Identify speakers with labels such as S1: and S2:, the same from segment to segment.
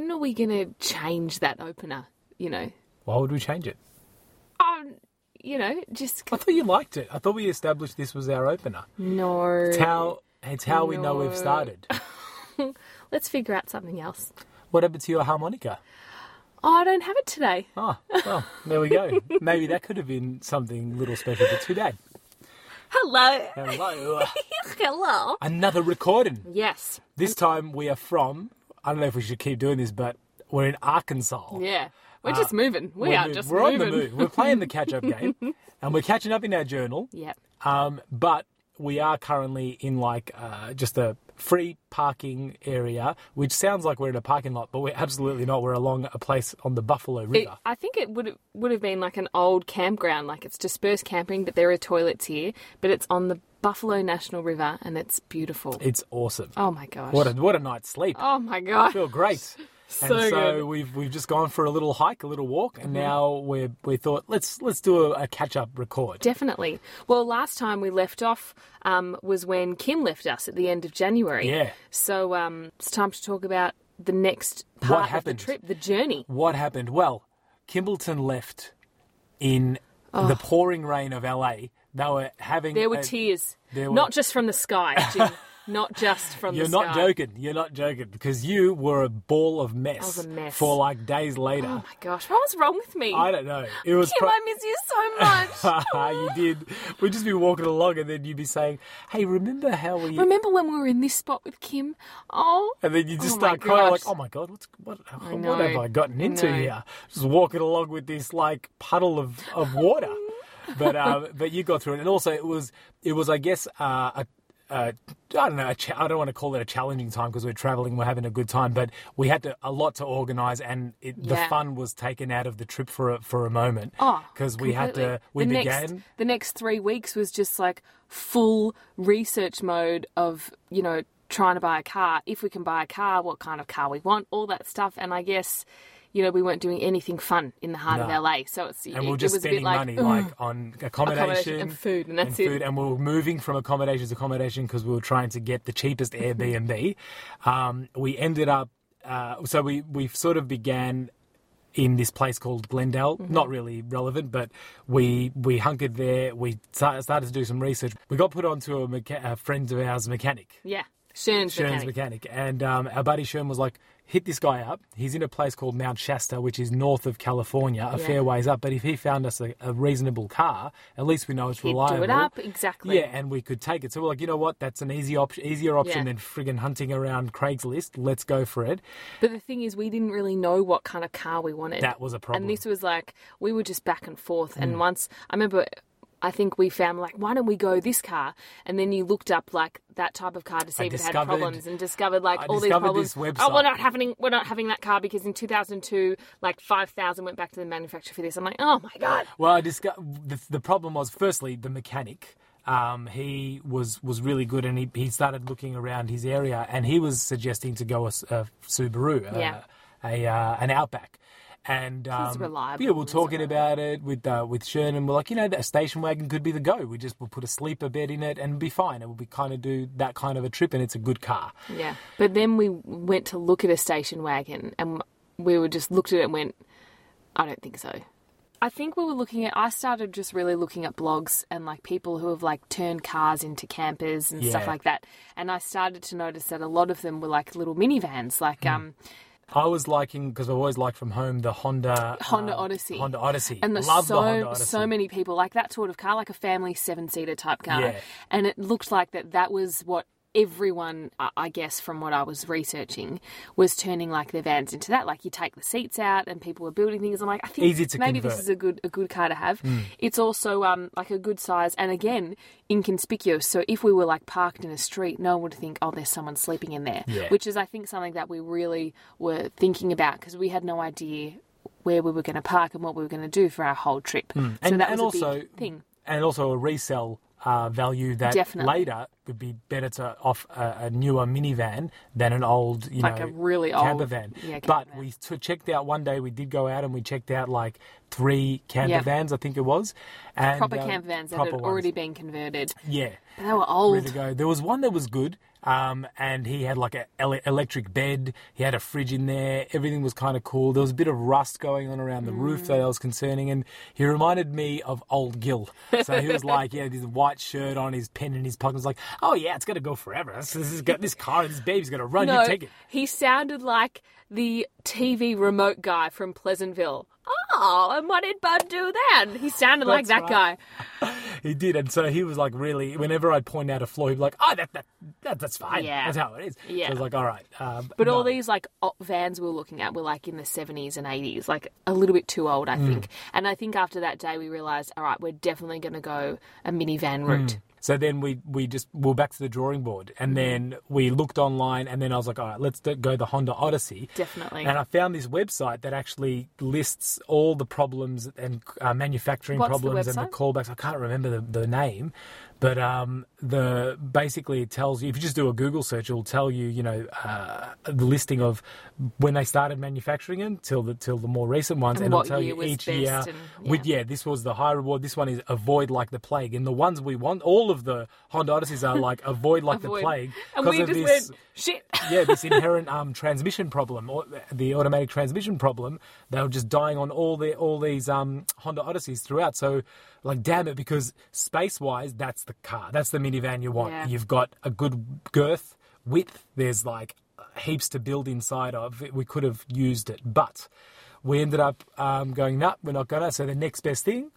S1: when are we going to change that opener? You know,
S2: Why would we change it?
S1: um, you know, just
S2: I thought you liked it. I thought we established this was our opener.
S1: no.
S2: It's how it's how we know we've started.
S1: Let's figure out something else.
S2: What happened to your harmonica?
S1: Oh, I don't have it today.
S2: Oh, well, there we go. Maybe that could have been something little special, for today.
S1: Hello.
S2: Hello.
S1: Hello.
S2: Another recording.
S1: Yes.
S2: This time we are from, I don't know if we should keep doing this, but we're in Arkansas.
S1: Yeah. We're just moving. We are
S2: mov-
S1: just
S2: we're
S1: moving.
S2: on the move. We're playing the catch up game and we're catching up in our journal.
S1: Yeah.
S2: Um, but we are currently in like uh, just a free parking area, which sounds like we're in a parking lot, but we're absolutely not. We're along a place on the Buffalo
S1: It,
S2: River.
S1: I think it would would have been like an old campground, like it's dispersed camping, but there are toilets here. But it's on the Buffalo National River, and it's beautiful.
S2: it's awesome.
S1: oh my gosh!
S2: What a what a night's sleep.
S1: oh my gosh!
S2: I feel great.
S1: So
S2: and so
S1: good.
S2: we've we've just gone for a little hike, a little walk, and
S1: Mm-hmm.
S2: now we're we thought let's let's do a, a catch up record.
S1: Definitely. Well, last time we left off um, was when Kim left us at the end of January.
S2: Yeah.
S1: So um, it's time to talk about the next
S2: What
S1: part of the trip, the journey.
S2: What happened? Well, Kimbleton left in the pouring rain of LA. They were having.
S1: There were
S2: a-
S1: tears,
S2: there were-
S1: not just from the sky, Jim. not just from
S2: You're
S1: the
S2: not joking. You're not joking because you were a ball of mess.
S1: I was a mess.
S2: for like days later.
S1: Oh my gosh, what was wrong with me?
S2: I don't know. It was.
S1: Kim, I miss you so much.
S2: you did. We'd just be walking along, and then you'd be saying, "Hey, remember how we?"
S1: Remember when we were in this spot with Kim? Oh,
S2: And then you just
S1: Oh
S2: start crying like, "Oh my god, what's what? What have I gotten into
S1: know.
S2: here?" Just walking along with this like puddle of, of water. but um, but you got through it, and also it was it was I guess uh, a. Uh, I don't know. A cha- I don't want to call it a challenging time because we're traveling, we're having a good time, but we had to, a lot to organise, and it, the fun was taken out of the trip for a, for a moment.
S1: Oh,
S2: because we had to. We
S1: the
S2: began.
S1: Next, the next three weeks was just like full research mode of, you know, trying to buy a car. If we can buy a car, what kind of car we want, all that stuff. And I guess, you know, we weren't doing anything fun in the heart
S2: No.
S1: of LA. So it's,
S2: and
S1: it,
S2: we were
S1: it
S2: just
S1: was a bit
S2: spending
S1: like,
S2: money like on accommodation,
S1: Accommodation and food, and that's it.
S2: food, and we were moving from accommodation to accommodation because we were trying to get the cheapest Airbnb. um, we ended up, uh, so we we sort of began in this place called Glendale.
S1: Mm-hmm.
S2: Not really relevant, but we we hunkered there. We sta- started to do some research. We got put onto a, mecha- a friend of ours mechanic.
S1: yeah, Shern's
S2: Shern's
S1: mechanic.
S2: mechanic. And um, our buddy Shern was like, hit this guy up. He's in a place called Mount Shasta, which is north of California, a
S1: Yeah.
S2: fair ways up. But if he found us a, a reasonable car, at least we know it's
S1: He'd
S2: reliable.
S1: do it up, exactly.
S2: Yeah, and we could take it. So we're like, you know what? That's an easy option, easier option
S1: Yeah.
S2: than friggin' hunting around Craigslist. Let's go for it.
S1: But the thing is, we didn't really know what kind of car we wanted.
S2: That was a problem. Mm.
S1: And this was like, we were just back and forth. And once, I remember, I think we found like, why don't we go this car? And then you looked up like that type of car to see
S2: I
S1: if it had problems and discovered like
S2: I
S1: all these problems. Oh, we're not having, we're not having that car because in 2002, like 5,000 went back to the manufacturer for this. I'm like, oh my God.
S2: Well, I disco- the, the problem was firstly the mechanic. Um, he was was really good, and he, he started looking around his area, and he was suggesting to go a, a Subaru,
S1: Yeah.
S2: a, a uh, an Outback. And um,
S1: reliable
S2: yeah, we're talking about it with uh, with Shern, and we're like, you know, that station wagon could be the go. We just will put a sleeper bed in it and be fine. It we'll be kind of do that kind of a trip, and it's a good car.
S1: Yeah. But then we went to look at a station wagon and we were just looked at it and went, I don't think so. I think we were looking at, I started just really looking at blogs and like people who have like turned cars into campers and stuff like that. And I started to notice that a lot of them were like little minivans, like,
S2: Hmm.
S1: um,
S2: I was liking because I've always liked from home the Honda
S1: Honda
S2: um,
S1: Odyssey.
S2: Honda Odyssey.
S1: and there's
S2: Love
S1: so
S2: the Honda Odyssey.
S1: so many people like that sort of car, like a family seven seater type car,
S2: Yeah.
S1: and it looked like that that was what everyone, I- guess, from what I was researching, was turning like their vans into that. Like you take the seats out, and people were building things. I'm like, I think
S2: Easy to
S1: maybe
S2: convert.
S1: this is a good a good car to have. It's also um like a good size, and again inconspicuous. So if we were like parked in a street, no one would think, oh, there's someone sleeping in there.
S2: Yeah.
S1: Which is, I think, something that we really were thinking about because we had no idea where we were going to park and what we were going to do for our whole trip. So
S2: Hmm. and,
S1: that
S2: and
S1: was a
S2: also
S1: big thing.
S2: and also a resell uh, value that
S1: Definitely.
S2: later would be better to off a, a newer minivan than an old, you
S1: Like
S2: know,
S1: a really
S2: camper
S1: old-
S2: van.
S1: yeah, camper
S2: but
S1: van.
S2: we t- checked out one day. We did go out and we checked out like three camper vans, I think it was, and
S1: Proper
S2: uh,
S1: camper vans that had
S2: ones.
S1: already been converted.
S2: yeah.
S1: But they were old.
S2: Ready to go. There was one that was good. Um, and he had like an ele- electric bed. He had a fridge in there. Everything was kind of cool. There was a bit of rust going on around the roof that I was concerning. And he reminded me of old Gil. So he was like, yeah, this white shirt on, his pen in his pocket. I was like, oh yeah, it's gonna go forever. This, this, is, this car, this baby's gonna run.
S1: No,
S2: You take it.
S1: he sounded like the TV remote guy from Pleasantville. Oh, and what did Bud do then? He sounded like that
S2: That's
S1: guy.
S2: He did, and so he was like really. Whenever I'd point out a flaw, he'd be like, "Oh, that, that, that that's fine.
S1: Yeah.
S2: That's how it is."
S1: Yeah.
S2: So I was like, "All right." Um,
S1: But all these like vans we were looking at were like in the 70s and 80s, like a little bit too old, I
S2: Mm.
S1: think. And I think after that day we realised, all right, we're definitely going to go a minivan route.
S2: So then we we just we were back to the drawing board,
S1: Mm-hmm.
S2: and then we looked online, and then I was like, all right, let's go the Honda Odyssey.
S1: Definitely.
S2: And I found this website that actually lists all the problems and uh, manufacturing
S1: What's the
S2: problems and the callbacks. I can't remember the, the name, but um, the basically it tells you if you just do a Google search, it'll tell you you know uh, the listing of when they started manufacturing them till the till the more recent ones,
S1: And
S2: and it'll tell you each year.
S1: and-
S2: With
S1: yeah.
S2: yeah, this was the high reward. This one is avoid like the plague, and the ones we want, all of the Honda Odysseys are like avoid like
S1: Avoid.
S2: the plague
S1: And
S2: because
S1: we
S2: of
S1: just
S2: this.
S1: went, shit.
S2: yeah, this inherent um, transmission problem, or the automatic transmission problem. They were just dying on all the all these um, Honda Odysseys throughout. So, like, damn it, because space wise, that's the car, that's the minivan you want.
S1: Yeah.
S2: You've got a good girth, width. There's like heaps to build inside of. We could have used it, but we ended up um, going, nah, we're not gonna. So the next best thing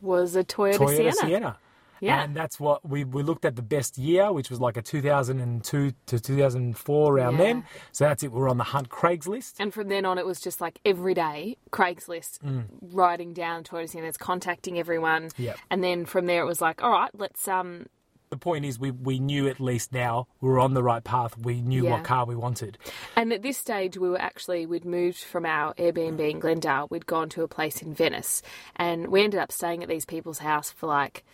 S1: Was a Toyota,
S2: Toyota
S1: Sienna.
S2: Sienna.
S1: Yeah.
S2: And that's what we, we looked at the best year, which was like a 2002 to 2004 around
S1: Yeah.
S2: then. So that's it. We're on the Hunt Craigslist.
S1: And from then on, it was just like every day, Craigslist, writing down Toyota Siennas, contacting everyone.
S2: Mm. Yep.
S1: And then from there, it was like, all right, let's um,
S2: The point is, we, we knew at least now we were on the right path. We knew
S1: Yeah.
S2: what car we wanted.
S1: And at this stage, we were actually, we'd moved from our Airbnb in Glendale. We'd gone to a place in Venice. And we ended up staying at these people's house for like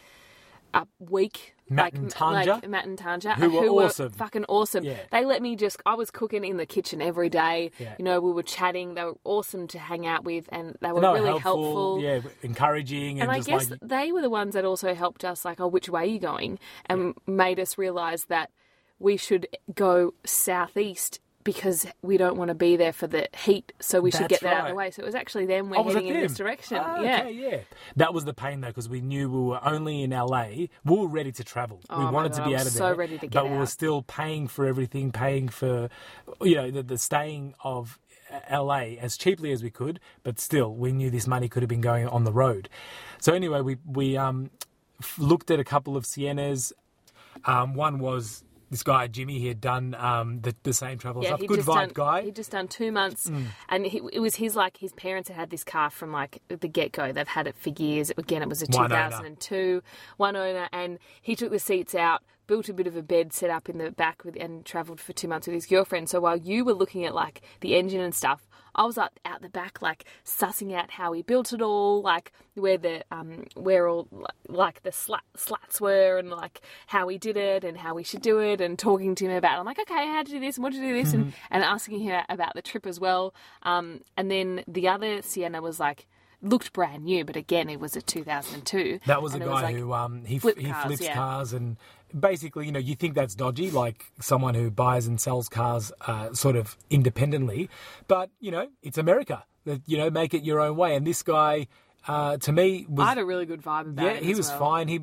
S1: a week.
S2: Matt
S1: like,
S2: and Tanja?
S1: Like Matt and Tanja.
S2: Who were awesome.
S1: fucking awesome.
S2: Yeah.
S1: They let me just, I was cooking in the kitchen every day.
S2: Yeah.
S1: You know, we were chatting. They were awesome to hang out with and they were
S2: No,
S1: really
S2: helpful,
S1: helpful.
S2: yeah, encouraging, and,
S1: And I
S2: just
S1: guess
S2: like
S1: they were the ones that also helped us, like, oh, which way are you going? And made us realise that we should go southeast because we don't want to be there for the heat, so we should get that out of the way. So it was actually them we're
S2: Oh,
S1: heading in this direction.
S2: Ah,
S1: yeah.
S2: okay, yeah. That was the pain though, because we knew we were only in LA. We were ready to travel. we
S1: Oh, my
S2: wanted
S1: God,
S2: to be out of
S1: so
S2: there.
S1: ready to get
S2: but we were still paying for everything, paying for, you know, the, the staying of LA as cheaply as we could. But still, we knew this money could have been going on the road. So anyway, we we um, looked at a couple of Siennas. Um, one was. This guy Jimmy, he had done um, the, the same travel
S1: Yeah,
S2: stuff. Good vibe
S1: done,
S2: guy. Mm.
S1: He'd just done two months, and he, it was his like his parents had had this car from like the get go. They've had it for years. Again, it was a
S2: One owner.
S1: 2002 one owner, and he took the seats out, built a bit of a bed set up in the back with, and travelled for two months with his girlfriend. So while you were looking at like the engine and stuff, I was up out the back like sussing out how he built it all, like where the um where all like, the slat, slats were, and like how he did it and how we should do it, and talking to him about. It. I'm like, okay, how to do this and what to do this, and and asking him about the trip as well. Um, and then the other Sienna was like. Looked brand new, but again, it was a 2002.
S2: That was a guy
S1: like-
S2: who um, he he
S1: cars,
S2: flips
S1: yeah.
S2: cars and basically, you know, you think that's dodgy, like someone who buys and sells cars uh, sort of independently, but you know, it's America. That you know, make it your own way. And this guy, uh, to me, was
S1: I had a really good vibe about
S2: yeah, he
S1: as
S2: was
S1: well.
S2: fine. He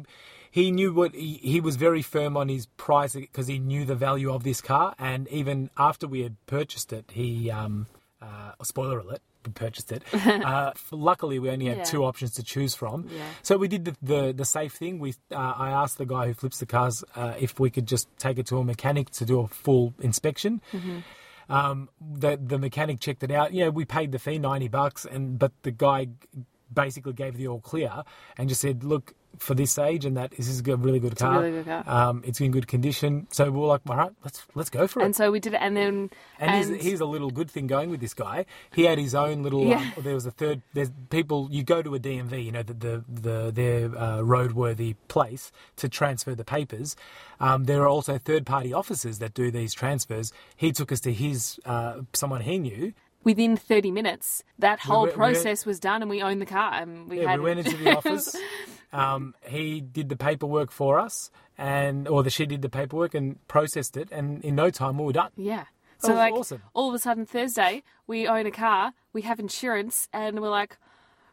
S2: he knew what he, he was very firm on his price because he knew the value of this car. And even after we had purchased it, he um, uh, spoiler alert. We purchased it. uh, luckily, we only had
S1: Yeah.
S2: two options to choose from.
S1: Yeah.
S2: So we did the, the, the safe thing. We uh, I asked the guy who flips the cars uh, if we could just take it to a mechanic to do a full inspection. Um, the the mechanic checked it out. You know, we paid the fee ninety bucks, and but the guy basically gave the all clear and just said, "Look, for this age and that this is a really good
S1: a
S2: car.
S1: really good car.
S2: Um, it's in good condition." So we were like, "All right, let's let's go for it."
S1: And so we did it, and then
S2: And, here's, here's a little good thing going with this guy. He had his own little.
S1: Yeah.
S2: Um, there was a third. There's people. You go to a DMV, you know, the the, the their uh, roadworthy place to transfer the papers. Um, there are also third party officers that do these transfers. He took us to his uh, someone he knew.
S1: Within 30 minutes, that whole
S2: we went-
S1: process was done and we owned the car. And we
S2: Yeah,
S1: had
S2: we went into the office. Um, he did the paperwork for us, and or the she did the paperwork and processed it, and in no time we were done.
S1: Yeah. So like
S2: awesome.
S1: all of a sudden Thursday we own a car, we have insurance, and we're like,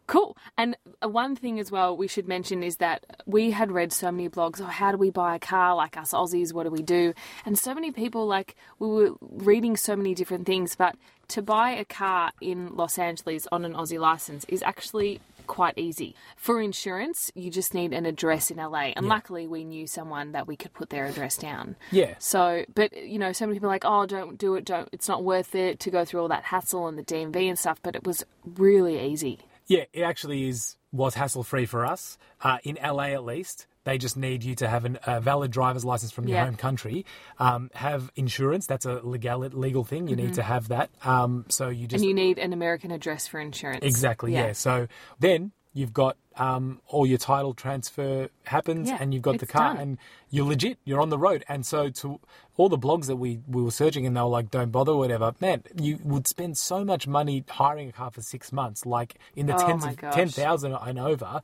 S1: cool. And one thing as well we should mention is that we had read so many blogs. Oh, how do we buy a car? Like us Aussies, what do we do? And so many people like we were reading so many different things, but to buy a car in Los Angeles on an Aussie license is actually quite easy. For insurance, you just need an address in LA. And luckily we knew someone that we could put their address down.
S2: Yeah.
S1: So, but you know, so many people are like, oh, don't do it, don't. It's not worth it to go through all that hassle and the DMV and stuff. But it was really easy.
S2: Yeah, it actually is was hassle free for us uh, in LA at least. They just need you to have an, a valid driver's license from your
S1: Yeah.
S2: home country, um, have insurance. That's a legal legal thing. You need to have that. Um, so you just
S1: Mm-hmm. And you need an American address for insurance.
S2: exactly yeah. So then you've got um, all your title transfer happens,
S1: Yeah,
S2: and you've got the car,
S1: done.
S2: and you're legit. You're on the road. And so to all the blogs that we we were searching, and they were like, "Don't bother," whatever. Man, you would spend so much money hiring a car for six months, like in the
S1: Oh
S2: tens of
S1: gosh.
S2: ten thousand and over.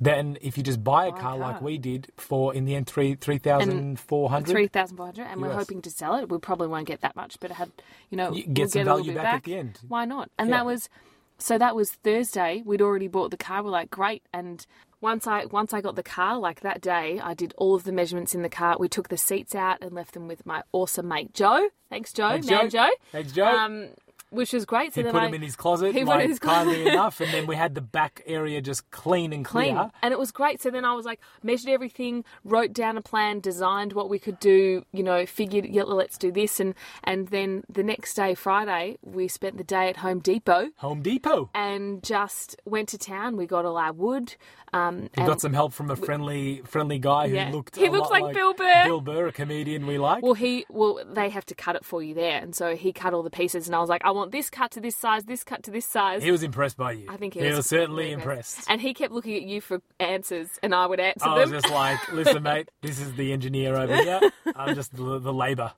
S2: Then, if you just buy a car, like
S1: car.
S2: we did for in the end three three thousand four hundred,
S1: Three thousand four hundred, and we're hoping to sell it. We probably won't get that much, but it had, you know,
S2: You
S1: we'll
S2: get some
S1: a little
S2: value
S1: bit
S2: back at the end.
S1: Why not? And
S2: Yeah.
S1: that was, so that was Thursday. We'd already bought the car. We're like, great. And once I once I got the car, like that day, I did all of the measurements in the car. We took the seats out and left them with my awesome mate Joe. Thanks, Joe.
S2: Thanks,
S1: Man,
S2: Joe.
S1: Joe.
S2: Thanks, Joe.
S1: Um, which was great. So
S2: he put
S1: I,
S2: him in his closet,
S1: he
S2: like,
S1: his closet.
S2: kindly enough, and then we had the back area just clean and
S1: clean.
S2: clear.
S1: And it was great. So then I was like, measured everything, wrote down a plan, designed what we could do, you know, figured, yeah, let's do this. And, and then the next day, Friday, we spent the day at Home Depot
S2: Home Depot.
S1: and just went to town. We got all our wood. Um,
S2: We got some help from a friendly, friendly guy who
S1: Yeah.
S2: looked.
S1: He looked
S2: lot
S1: like Bill Burr.
S2: Bill Burr, a comedian we like.
S1: Well, he well they have to cut it for you there, and so he cut all the pieces, and I was like, I want this cut to this size, this cut to this size.
S2: he was impressed by you.
S1: I think he,
S2: he
S1: was,
S2: was certainly
S1: really
S2: impressed.
S1: And he kept looking at you for answers, and I would answer
S2: I was just like, listen, mate, this is the engineer over here. I'm just the, the labour.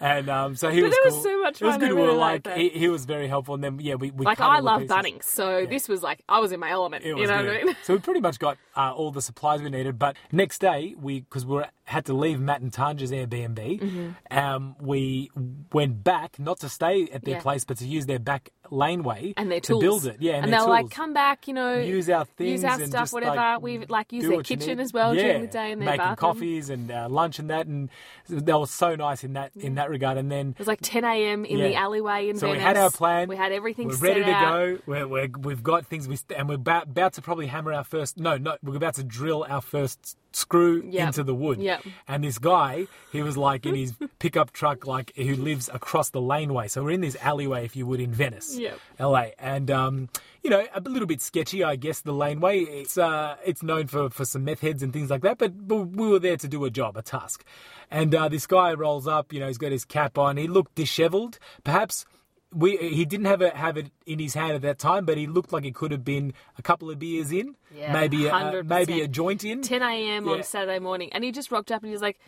S2: And um, so he
S1: But
S2: was
S1: it was
S2: cool.
S1: so much fun.
S2: It was good.
S1: I
S2: we were
S1: really
S2: like, he, he was very helpful. And then, yeah, we, we
S1: like I love
S2: pieces.
S1: Bunnings, so this was like I was in my element. You know
S2: good.
S1: what I mean?
S2: So we pretty much got uh, all the supplies we needed. But next day, we because we were, had to leave Matt and Tanja's Airbnb, um, we went back not to stay at their
S1: Mm-hmm. Yeah.
S2: place, but to use their back laneway
S1: And their
S2: to build it. Yeah, and,
S1: and, they're like, "Come back, you know,
S2: use our things,
S1: use our stuff, whatever."
S2: Like,
S1: we like use their kitchen as well
S2: yeah.
S1: during the day and their
S2: making
S1: bathroom.
S2: coffees and uh, lunch and that, and they were so nice in that in that regard. And then
S1: It was like 10 a.m. in the alleyway in
S2: so
S1: Venice.
S2: we had our plan.
S1: We had everything
S2: We're ready to
S1: out.
S2: go. We're, we're, we've got things. We st- and we're about, about to probably hammer our first. No, no, we're about to drill our first screw
S1: Yep.
S2: into the wood.
S1: Yep.
S2: And this guy, he was like in his pickup truck, like who lives across the laneway. So we're in this alleyway, if you would, in Venice,
S1: Yep.
S2: LA, and um, you know, a little bit sketchy, I guess. The laneway, it's uh, it's known for for some meth heads and things like that. But, but we were there to do a job, a task. And uh, this guy rolls up. You know, he's got his cap on. He looked dishevelled, perhaps we he didn't have it have it in his hand at that time, but he looked like it could have been a couple of beers in,
S1: Yeah,
S2: maybe a, maybe a joint in.
S1: 10 a.m.
S2: Yeah.
S1: on Saturday morning, and he just rocked up and he was like,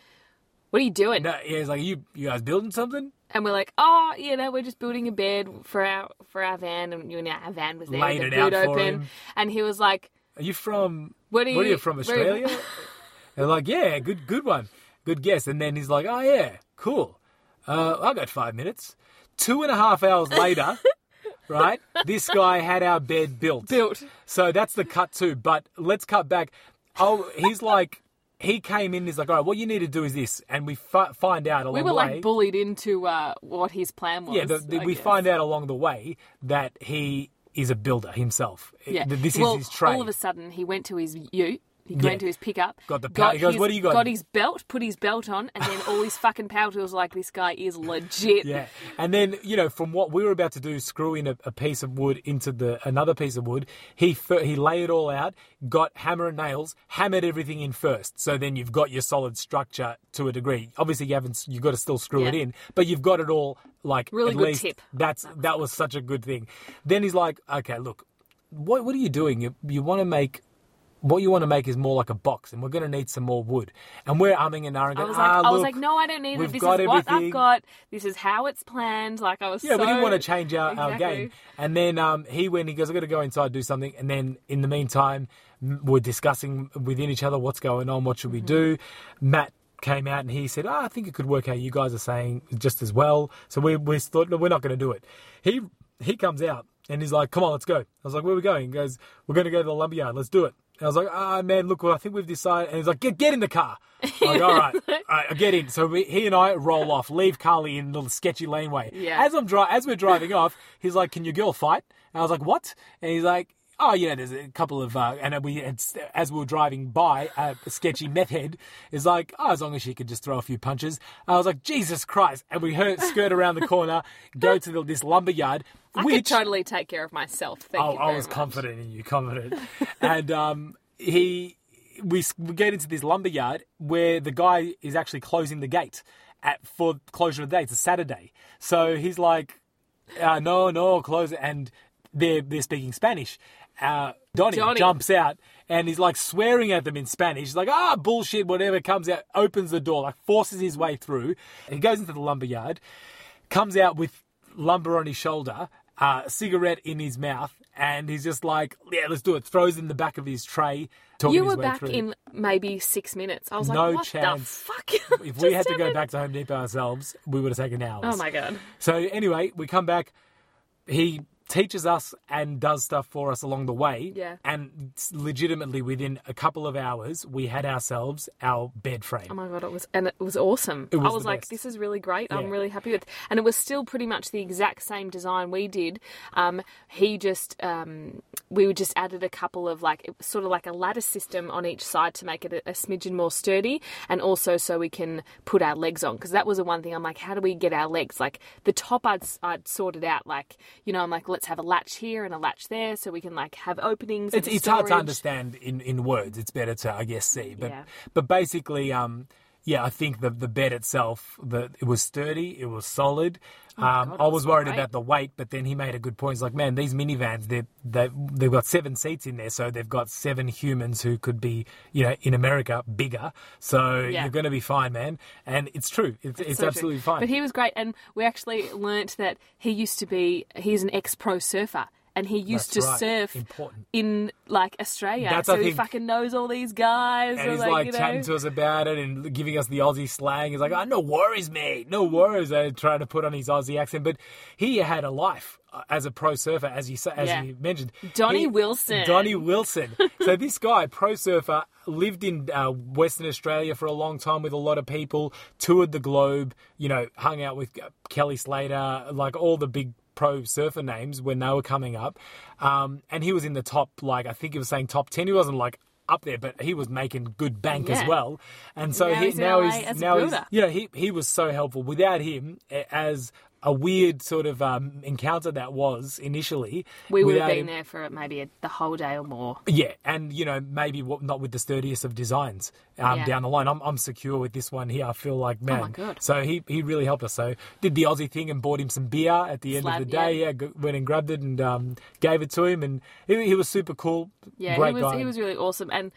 S1: "What are you doing?"
S2: No, yeah, he's like, you you guys building something?
S1: And we're like, "Oh, you know, we're just building a bed for our for our van, and you know, our van was there,
S2: Laid
S1: the
S2: it out for
S1: open."
S2: him.
S1: And he was like,
S2: Are you from?
S1: What are
S2: What are
S1: you-
S2: you from Australia? They're like, yeah, good good one, good guess. And then he's like, oh yeah, cool. Uh, I got five minutes. Two and a half hours later, right? This guy had our bed built.
S1: "Built."
S2: So that's the cut too. But let's cut back. Oh, he's like, he came in. He's like, all right, what you need to do is this, and we fi- find out along
S1: We were
S2: the way.
S1: like bullied into uh, what his plan was.
S2: yeah, the, the,
S1: I
S2: we
S1: guess.
S2: find out along the way that he is a builder himself.
S1: Yeah.
S2: Th- This
S1: well,
S2: is his trade.
S1: All of a sudden, he went to his ute. He
S2: Yeah.
S1: went to his pickup.
S2: Got the power- he goes,
S1: his,
S2: "What do you got?"
S1: Got his belt, put his belt on, and then all his fucking power tools. Like this guy is legit.
S2: Yeah, and then you know from what we were about to do, screw in a, a piece of wood into the another piece of wood. He he laid it all out, got hammer and nails, hammered everything in first. So then you've got your solid structure to a degree. Obviously, you haven't. You've got to still screw it in, but you've got it all like
S1: Really good tip.
S2: That's that was such a good thing. Then he's like, okay, look, what what are you doing? You you want to make what you want to make is more like a box, and we're going to need some more wood. And we're umming and ahhing.
S1: I was like,
S2: ah,
S1: I was
S2: look,
S1: like, no, I don't need it. This is what. I've got. This is how it's planned. Like I was.
S2: Yeah,
S1: so...
S2: we didn't want to change our, our game. And then um, he went, he goes, I've got to go inside, do something. And then in the meantime, we're discussing within each other what's going on, what should we do. Matt came out and he said, oh, I think it could work how you guys are saying just as well. So we, we thought, no, we're not going to do it. He, he comes out and he's like, come on, let's go. I was like, where are we going? He goes, we're going to go to the lumberyard. Let's do it. And I was like, ah, man, look, well, I think we've decided. And he's like, get, get in the car. I'm like, all right, all right, I get in. So we, he and I roll off, leave Carly in the sketchy laneway.
S1: Yeah.
S2: As I'm dri- as we're driving off, he's like, "Can your girl fight?" And I was like, "What?" And he's like, "Oh, yeah, there's a couple of." Uh, and we, had, as we were driving by, a sketchy meth head is like, "Oh, as long as she could just throw a few punches." I was like, "Jesus Christ!" And we heard skirt around the corner, go to the, this lumber yard,
S1: I
S2: which
S1: could totally take care of myself. Thank
S2: Oh,
S1: you
S2: I was
S1: much.
S2: confident in you, confident. and um, he, we, we get into this lumber yard where the guy is actually closing the gate at for closure of the day. It's a Saturday, so he's like, uh, "No, no, close it." And they're they're speaking Spanish. Uh, Donnie,
S1: Johnny.
S2: jumps out and he's like swearing at them in Spanish. He's like, "Ah, bullshit!" Whatever comes out, opens the door, like forces his way through. He goes into the lumber yard comes out with lumber on his shoulder, uh, cigarette in his mouth, and he's just like, "Yeah, let's do it." Throws in the back of his tray.
S1: You were back
S2: through.
S1: in maybe six minutes. I was like,
S2: No
S1: what
S2: chance.
S1: the fuck?
S2: If we had to go back to Home Depot ourselves, we would have taken hours.
S1: Oh my god.
S2: So anyway, we come back. He teaches us and does stuff for us along the way.
S1: Yeah.
S2: And legitimately, within a couple of hours, we had ourselves our bed frame.
S1: Oh my god, it was and it was awesome.
S2: It was
S1: I was like,
S2: best.
S1: this is really great.
S2: Yeah.
S1: I'm really happy with, and it was still pretty much the exact same design we did. Um, he just, um, we just added a couple of like, it was sort of like a ladder system on each side to make it a, a smidgen more sturdy, and also so we can put our legs on because that was the one thing I'm like, how do we get our legs? Like the top, I'd I'd sorted out like, you know, I'm like, let's have a latch here and a latch there so we can like have openings.
S2: It's,
S1: and
S2: it's hard to understand in, in words. It's better to, I guess, see. But
S1: Yeah.
S2: but basically, um, yeah, I think the the bed itself, the it was sturdy, it was solid. um,
S1: Oh God,
S2: I was worried about the weight, but then he made a good point. He's like, man, these minivans, they they they've got seven seats in there, so they've got seven humans who could be, you know, in America bigger. So
S1: Yeah.
S2: you're going to be fine, man. And it's true. It's, it's,
S1: so true.
S2: absolutely fine.
S1: But he was great, and we actually learnt that he used to be he's an ex pro surfer, and he used
S2: That's
S1: to
S2: right.
S1: surf
S2: Important.
S1: in like Australia.
S2: That's,
S1: so
S2: I
S1: he
S2: think-
S1: fucking knows all these guys.
S2: and he's
S1: like,
S2: like
S1: you know,
S2: chatting to us about it and giving us the Aussie slang. He's like, "Oh, no worries, mate, no worries." And trying to put on his Aussie accent, but he had a life uh, as a pro surfer, as you as
S1: Yeah.
S2: you mentioned.
S1: Donnie
S2: He-
S1: Wilson.
S2: Donnie Wilson. so this guy, pro surfer, lived in uh, Western Australia for a long time with a lot of people, toured the globe. You know, hung out with uh, Kelly Slater, like all the big pro surfer names when they were coming up. Um, and he was in the top, like I think he was saying top ten. He wasn't like up there, but he was making good bank as well. And so
S1: Now
S2: he
S1: he's
S2: now he's now he's
S1: builder.
S2: you know he he was so helpful. Without him, as a weird sort of um, encounter that was initially,
S1: we would have been there for maybe a, the whole day or more.
S2: yeah, and you know maybe what, not with the sturdiest of designs um,
S1: Yeah.
S2: down the line. I'm, I'm secure with this one here. I feel like man.
S1: Oh my God.
S2: So he he really helped us. So did the Aussie thing and bought him some beer at the end
S1: Slab,
S2: of the day.
S1: yeah.
S2: Yeah, went and grabbed it and um, gave it to him, and he, he was super cool.
S1: Yeah,
S2: great
S1: he was
S2: guy.
S1: he was really awesome, and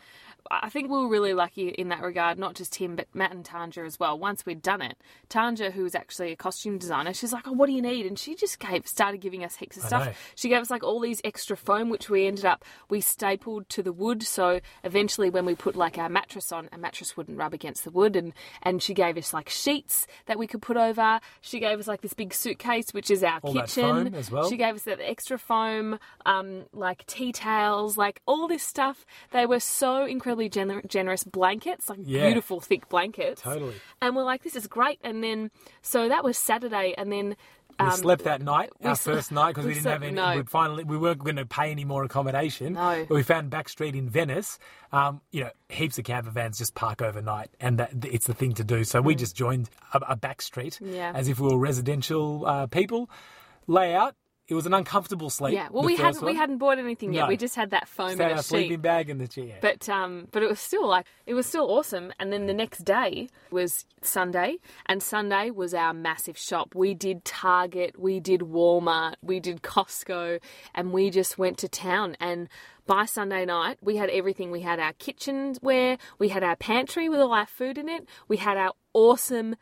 S1: I think we were really lucky in that regard. Not just him, but Matt and Tanja as well. Once we'd done it, Tanja, who was actually a costume designer, she's like, "Oh, what do you need?" And she just gave started giving us heaps of
S2: I
S1: stuff.
S2: know.
S1: She gave us like all these extra foam, which we ended up we stapled to the wood. So eventually, when we put like our mattress on, a mattress wouldn't rub against the wood. And and she gave us like sheets that we could put over. She gave us like this big suitcase, which is our
S2: All that
S1: kitchen
S2: foam as well.
S1: She gave us that extra foam, um, like tea towels, like all this stuff. They were so incredibly gener- generous blankets, like
S2: Yeah.
S1: beautiful thick blankets.
S2: Totally.
S1: And we're like, this is great. And then, so that was Saturday, and then.
S2: We
S1: Um,
S2: slept that night, our
S1: s-
S2: first night, because we,
S1: we
S2: didn't
S1: slept-
S2: have any.
S1: no.
S2: We finally we weren't going to pay any more accommodation.
S1: No.
S2: But we found back street in Venice. Um, you know, heaps of camper vans just park overnight, and that it's the thing to do. So we just joined a, a back street,
S1: Mm. Yeah.
S2: as if we were residential uh, people. Layout. It was an uncomfortable sleep.
S1: yeah, well, we hadn't we hadn't bought anything yet.
S2: No.
S1: We just had that foam and a
S2: sleeping bag in the chair.
S1: But um, but it was still like it was still awesome. And then the next day was Sunday, and Sunday was our massive shop. We did Target, we did Walmart, we did Costco, and we just went to town. And by Sunday night, we had everything. We had our kitchenware, we had our pantry with all our food in it, we had our awesome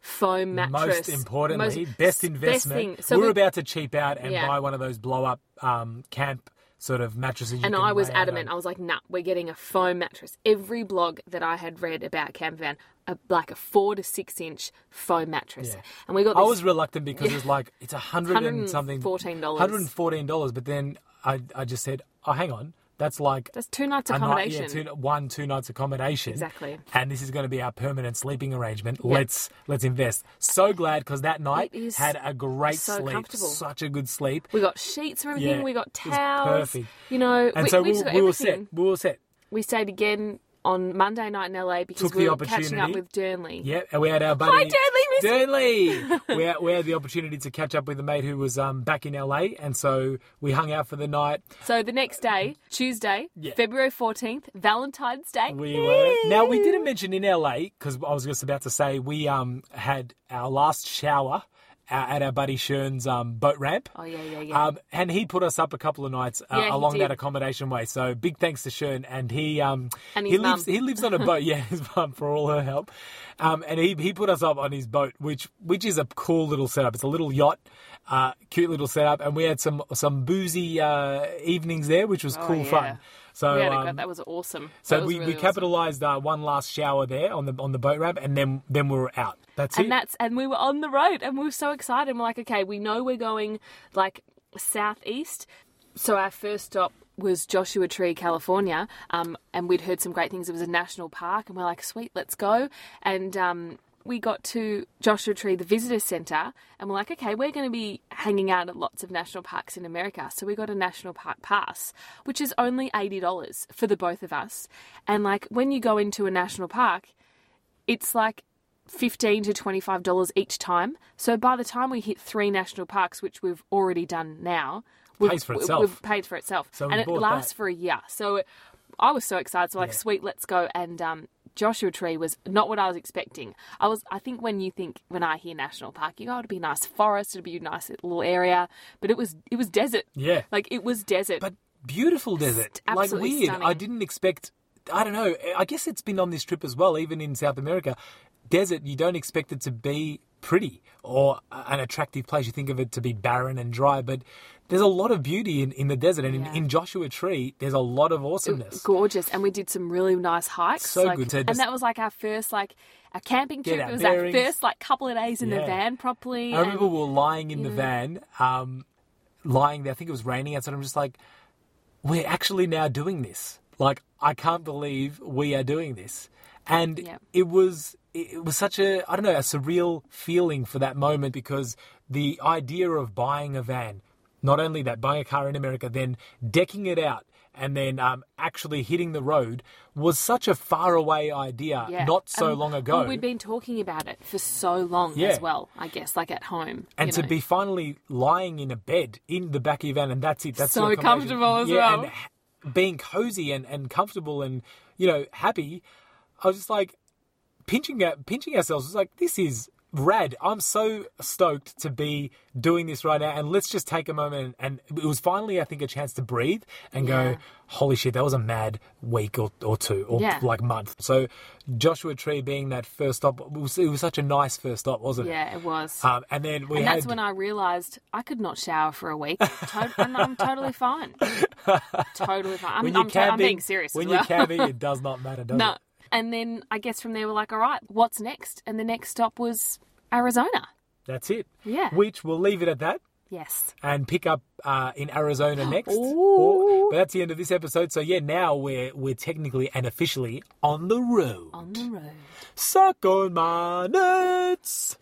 S1: foam mattress.
S2: Most importantly,
S1: Most-
S2: best investment.
S1: thing. So
S2: we're
S1: we-
S2: about to cheap out and
S1: Yeah.
S2: buy one of those blow up um, camp sort of mattresses. You
S1: And I was adamant. I was like, nah, we're getting a foam mattress. Every blog that I had read about campervan, a, like a four to six inch foam mattress.
S2: Yeah.
S1: And we got
S2: I was reluctant because it's like it's a hundred and something,
S1: fourteen dollars,
S2: hundred and fourteen dollars. But then I, I just said, oh, hang on, that's like
S1: That's two nights
S2: a night,
S1: accommodation.
S2: yeah, two, one two nights accommodation.
S1: Exactly.
S2: And this is going to be our permanent sleeping arrangement. Let's let's invest. So glad because that night had a great
S1: so
S2: sleep,
S1: comfortable.
S2: such a good sleep.
S1: we got sheets for everything.
S2: Yeah,
S1: we got towels.
S2: perfect.
S1: You know,
S2: And
S1: we,
S2: so
S1: we
S2: we, we were set. We were set.
S1: We stayed again on Monday night in LA because
S2: Took
S1: we
S2: the
S1: were catching up with Durnley.
S2: Yeah, and we had our buddy
S1: Hi, you.
S2: Dudley. we, had, we had the opportunity to catch up with a mate who was um, back in LA, and so we hung out for the night.
S1: So the next day, Tuesday,
S2: Yeah.
S1: February 14th, Valentine's Day.
S2: We were now we didn't mention in LA because I was just about to say we um had our last shower at our buddy Shern's um, boat ramp.
S1: Oh, yeah, yeah, yeah.
S2: Um, and he put us up a couple of nights uh,
S1: Yeah,
S2: along that accommodation way. So big thanks to Shern, and he um
S1: And
S2: he lives
S1: mum.
S2: he lives on a boat. Yeah, his mum for all her help. Um, and he he put us up on his boat, which which is a cool little setup. It's a little yacht, uh, cute little setup, and we had some some boozy uh, evenings there, which was cool
S1: Oh, yeah.
S2: fun. So
S1: a
S2: um,
S1: that was awesome.
S2: so
S1: was
S2: we,
S1: really
S2: we
S1: awesome.
S2: capitalized uh, one last shower there on the on the boat ramp, and then then we were out. That's
S1: and
S2: it.
S1: And that's and we were on the road and we were so excited. We're like, okay, we know we're going like southeast. So our first stop was Joshua Tree, California, um, and we'd heard some great things. It was a national park, and we're like, sweet, let's go. And um, we got to Joshua Tree, the visitor centre, and we're like, okay, we're going to be hanging out at lots of national parks in America. So we got a national park pass, which is only eighty dollars for the both of us. And like when you go into a national park, it's like fifteen to twenty five dollars each time. So by the time we hit three national parks, which we've already done now, we've,
S2: Pays for itself.
S1: We've paid for itself,
S2: So
S1: and it lasts
S2: that.
S1: for a year. So I was so excited. So like,
S2: Yeah.
S1: sweet, let's go. And um, Joshua Tree was not what I was expecting. I was. I think when you think when I hear national park, you go, oh, it'd be a nice forest, it'd be a nice little area, but it was it was desert.
S2: Yeah.
S1: like it was desert.
S2: but beautiful desert, like
S1: absolutely
S2: weird.
S1: stunning.
S2: I didn't expect. I don't know. I guess it's been on this trip as well, even in South America. Desert, you don't expect it to be pretty or an attractive place. You think of it to be barren and dry, but there's a lot of beauty in, in the desert. And
S1: Yeah.
S2: in, in Joshua Tree, there's a lot of awesomeness.
S1: gorgeous and we did some really nice hikes
S2: So
S1: like,
S2: good. So
S1: and that was like our first like our camping trip
S2: our
S1: it was
S2: bearings.
S1: our first like couple of days in the van properly
S2: I remember
S1: and-
S2: we were lying in the
S1: Yeah.
S2: van, um, lying there. I think it was raining outside. I'm just like, we're actually now doing this. Like, I can't believe we are doing this. And
S1: Yeah.
S2: it was it was such a I don't know a surreal feeling for that moment because the idea of buying a van, not only that buying a car in America, then decking it out and then um, actually hitting the road was such a far away idea
S1: yeah.
S2: not so
S1: And-
S2: long ago.
S1: well, we'd been talking about it for so long
S2: Yeah.
S1: as well i guess like at home
S2: and to
S1: know.
S2: be finally lying in a bed in the back of your van, and that's it. That's
S1: So comfortable as
S2: yeah,
S1: well.
S2: And being cozy and, and comfortable and you know happy. I was just like pinching at pinching ourselves. Was like this is rad. I'm so stoked to be doing this right now. And let's just take a moment. And it was finally, I think, a chance to breathe and
S1: Yeah.
S2: go, holy shit, that was a mad week or, or two or
S1: Yeah.
S2: like month. So Joshua Tree being that first stop, it was, it was such a nice first stop, wasn't it?
S1: yeah it was
S2: Um, and then we
S1: and
S2: had
S1: that's when I realised I could not shower for a week, to- and I'm totally fine. Totally fine. I'm,
S2: when you're
S1: I'm, to- I'm
S2: camping,
S1: being serious
S2: When
S1: as
S2: you're camping, it does not matter, does
S1: no,
S2: it?
S1: And then I guess from there we're like, all right, what's next? And the next stop was Arizona.
S2: That's it.
S1: Yeah.
S2: Which we'll leave it at that
S1: Yes.
S2: and pick up uh, in Arizona next. Or- but that's the end of this episode. So yeah, now we're we're technically and officially on the road.
S1: On the road.
S2: Suck on my nuts.